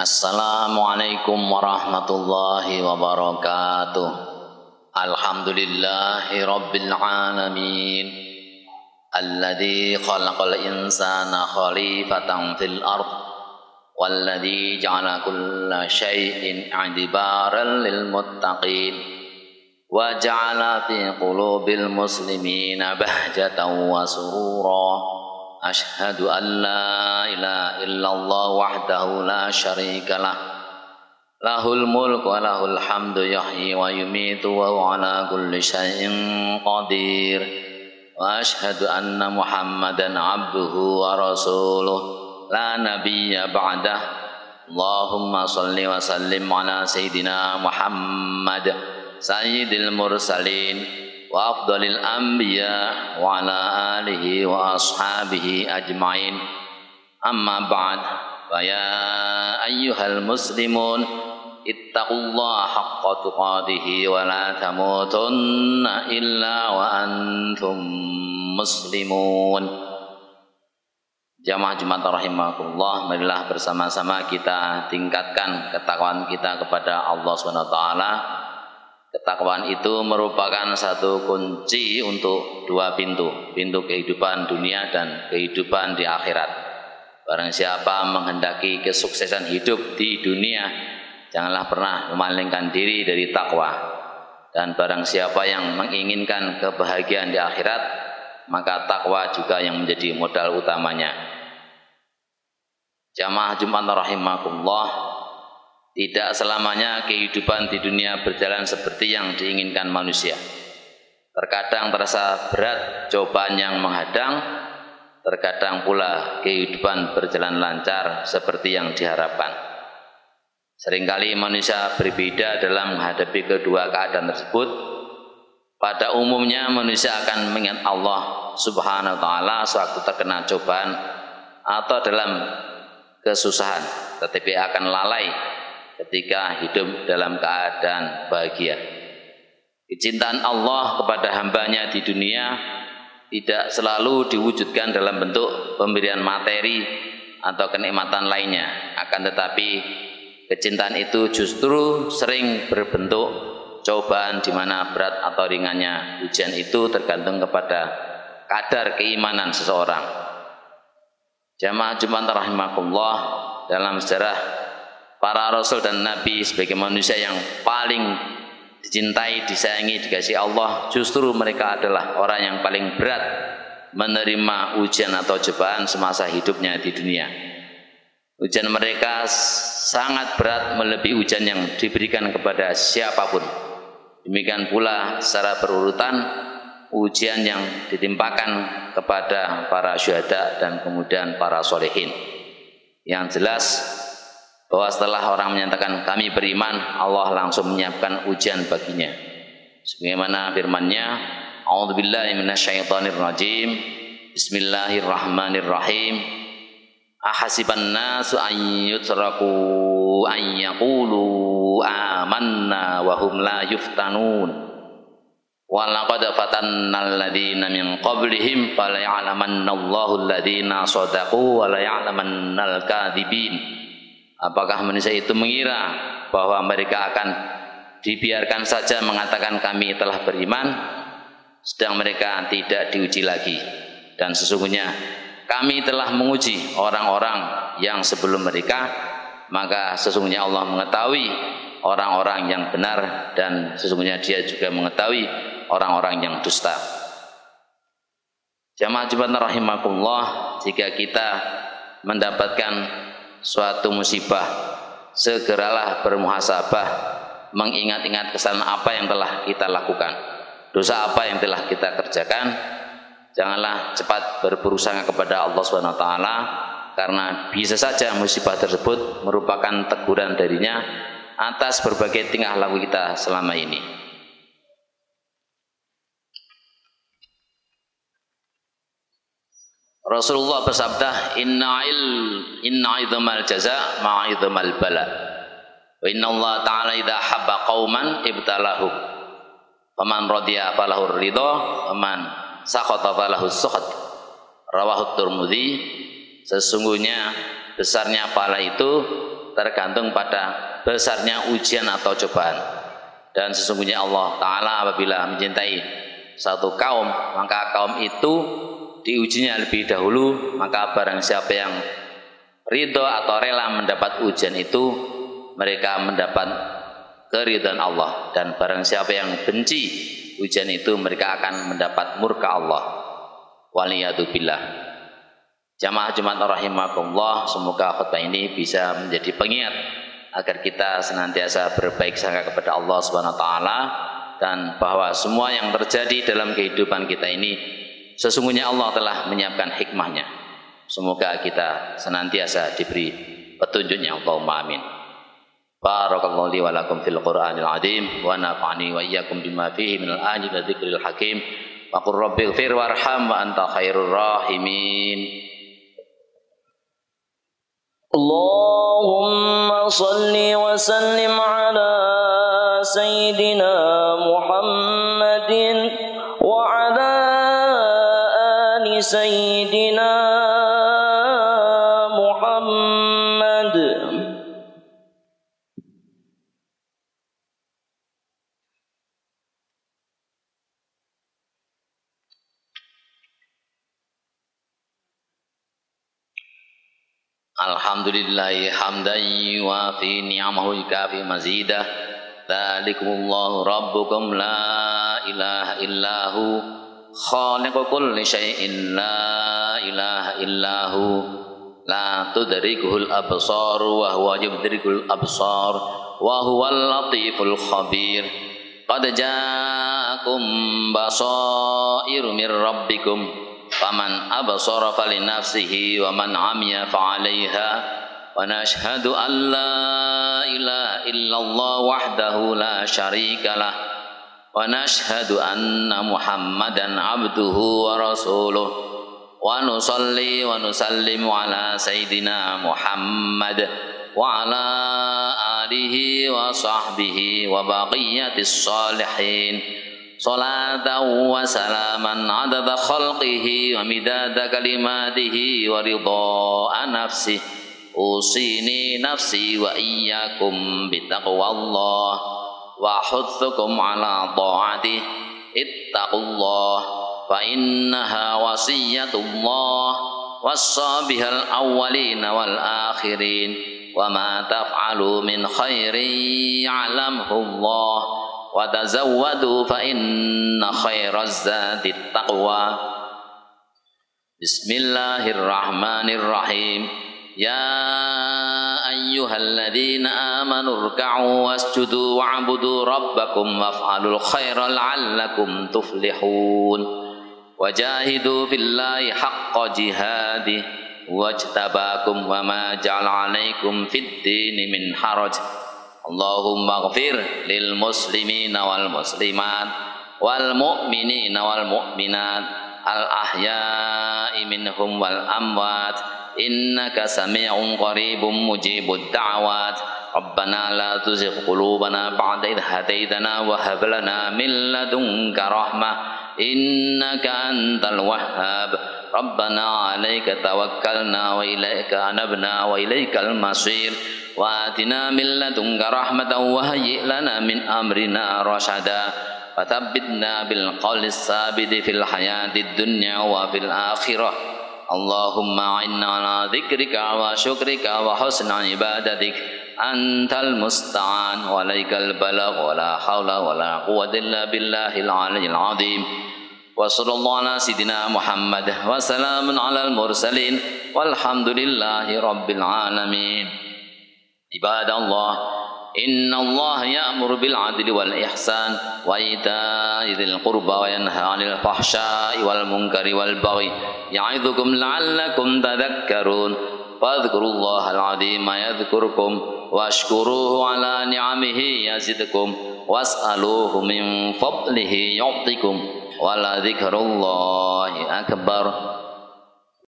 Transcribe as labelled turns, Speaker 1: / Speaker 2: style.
Speaker 1: Assalamualaikum warahmatullahi wabarakatuh. Alhamdulillahi rabbil alamin. Alladhi khalaqal insana khalifatan fil ard. Walladhi ja'ala kulla syai'in adibaran lil muttaqin. Wa ja'ala fi qulubil muslimina bahjatan wa surura. أشهد أن لا إله إلا الله وحده لا شريك له. له الملك وله الحمد يحيي ويميت وهو على كل شيء قدير. وأشهد أن محمدا عبده ورسوله. لا نبي بعده. اللهم صل وسلم على سيدنا محمد سيد المرسلين. وأفضل الأنبياء وعلى آله وأصحابه أجمعين أما بعد فيا أيها المسلمون اتقوا الله حق تقاته ولا تموتن إلا وأنتم مسلمون Jamaah Jumat rahimakumullah, marilah bersama-sama kita tingkatkan ketakwaan kita kepada Allah Subhanahu wa taala Ketakwaan itu merupakan satu kunci untuk dua pintu, pintu kehidupan dunia dan kehidupan di akhirat. Barang siapa menghendaki kesuksesan hidup di dunia, janganlah pernah memalingkan diri dari takwa. Dan barang siapa yang menginginkan kebahagiaan di akhirat, maka takwa juga yang menjadi modal utamanya. Jamaah Jumat rahimakumullah, tidak selamanya kehidupan di dunia berjalan seperti yang diinginkan manusia. Terkadang terasa berat cobaan yang menghadang, terkadang pula kehidupan berjalan lancar seperti yang diharapkan. Seringkali manusia berbeda dalam menghadapi kedua keadaan tersebut. Pada umumnya manusia akan mengingat Allah Subhanahu wa taala sewaktu terkena cobaan atau dalam kesusahan, tetapi akan lalai ketika hidup dalam keadaan bahagia. Kecintaan Allah kepada hambanya di dunia tidak selalu diwujudkan dalam bentuk pemberian materi atau kenikmatan lainnya. Akan tetapi kecintaan itu justru sering berbentuk cobaan di mana berat atau ringannya ujian itu tergantung kepada kadar keimanan seseorang. Jamaah Jumat rahimakumullah dalam sejarah para rasul dan nabi sebagai manusia yang paling dicintai, disayangi, dikasih Allah, justru mereka adalah orang yang paling berat menerima ujian atau cobaan semasa hidupnya di dunia. Ujian mereka sangat berat melebihi ujian yang diberikan kepada siapa pun. Demikian pula secara berurutan ujian yang ditimpakan kepada para syuhada dan kemudian para solehin. Yang jelas bahwa setelah orang menyatakan kami beriman, Allah langsung menyiapkan ujian baginya. Sebagaimana firman-Nya, A'udzubillahi minasyaitonir rajim. Bismillahirrahmanirrahim. Ahasiban nasu an yutraku an yaqulu amanna wa hum la yuftanun. Walaqad fatannal ladzina min qablihim fala Allahu shadaqu wa la ya'lamannal kadzibin. Apakah manusia itu mengira bahwa mereka akan dibiarkan saja mengatakan kami telah beriman sedang mereka tidak diuji lagi? Dan sesungguhnya kami telah menguji orang-orang yang sebelum mereka maka sesungguhnya Allah mengetahui orang-orang yang benar dan sesungguhnya dia juga mengetahui orang-orang yang dusta. Jamaah Jumat rahimakumullah jika kita mendapatkan suatu musibah segeralah bermuhasabah mengingat-ingat kesalahan apa yang telah kita lakukan dosa apa yang telah kita kerjakan janganlah cepat berperusaha kepada Allah Subhanahu wa taala karena bisa saja musibah tersebut merupakan teguran darinya atas berbagai tingkah laku kita selama ini. Rasulullah bersabda, "Inna il inna idzamal jaza ma idzamal bala." Wa inna Allah ta'ala idza habba qauman ibtalahu. Faman radiya falahu ridha, faman sakhata falahu sukhat. Rawahu Tirmidzi. Sesungguhnya besarnya pahala itu tergantung pada besarnya ujian atau cobaan. Dan sesungguhnya Allah Ta'ala apabila mencintai satu kaum, maka kaum itu diujinya lebih dahulu, maka barang siapa yang ridho atau rela mendapat ujian itu, mereka mendapat keridhaan Allah. Dan barang siapa yang benci ujian itu, mereka akan mendapat murka Allah. Waliyatubillah. Jamaah Jumat rahimakumullah, semoga khutbah ini bisa menjadi pengingat agar kita senantiasa berbaik sangka kepada Allah Subhanahu wa taala dan bahwa semua yang terjadi dalam kehidupan kita ini Sesungguhnya Allah telah menyiapkan hikmahnya. Semoga kita senantiasa diberi petunjuknya Allahumma amin. Barakallahu li wa lakum fil Qur'anil azim wa nafa'ani wa iyyakum bima fihi minal ayati wa dzikril hakim. Wa qur rabbi ighfir warham wa anta khairur rahimin.
Speaker 2: Allahumma salli wa sallim ala sayyidina Muhammadin سيدنا محمد.
Speaker 1: الحمد لله حمدا يوافي نعمه الكافي مزيدا ذلكم الله ربكم لا إله إلا هو khaliqu kulli syai'in la ilaha illahu la tudrikuhul absar wa huwa yudrikul absar wa huwal latiful khabir. Qad ja'akum basairu mir rabbikum faman absara falinafsihi wa man amiya fa'alaiha wa nashhadu an la ilaha illallah wahdahu la lah wa nashhadu anna muhammadan abduhu wa rasuluh wa nusalli wa nusallimu ala sayyidina muhammad wa ala alihi wa sahbihi wa baqiyatis salihin salatan wa salaman adada khalqihi wa وأحثكم على طاعته. اتقوا الله فإنها وصية الله. وصى بها الأولين والآخرين. وما تفعلوا من خير يعلمه الله. وتزودوا فإن خير الزاد التقوى. بسم الله الرحمن الرحيم. يا ayyuhalladzina amanu ruk'u wasjudu wa'budu rabbakum waf'alul khaira la'allakum tuflihun wajahidu fillahi haqqa jihadih wajtabakum wa ma ja'ala 'alaikum min haraj Allahumma ghafir lil muslimina wal muslimat wal mu'minina wal mu'minat al wal amwat innaka sami'un qaribun mujibud da'wat ربنا لا تزغ قلوبنا بعد إذ هديتنا وهب لنا من لدنك رحمة. إنك أنت الوهاب. ربنا عليك توكلنا وإليك أنبنا وإليك المصير. وآتنا من لدنك رحمة وهيئ لنا من أمرنا رشدا. وثبتنا بالقول الثابت في الحياة الدنيا وفي الآخرة. اللهم أعنا على ذكرك وشكرك وحسن عبادتك. أنت المستعان وعليك البلاغ ولا حول ولا قوة إلا بالله العلي العظيم. وصلى الله على سيدنا محمد وسلام على المرسلين والحمد لله رب العالمين. عباد الله إن الله يأمر بالعدل والإحسان وإيتاء ذي القربى وينهى عن الفحشاء والمنكر والبغي يعظكم لعلكم تذكرون فاذكروا الله العظيم يذكركم واشكروه على نعمه يزدكم واسألوه من فضله يعطكم ولذكر الله أكبر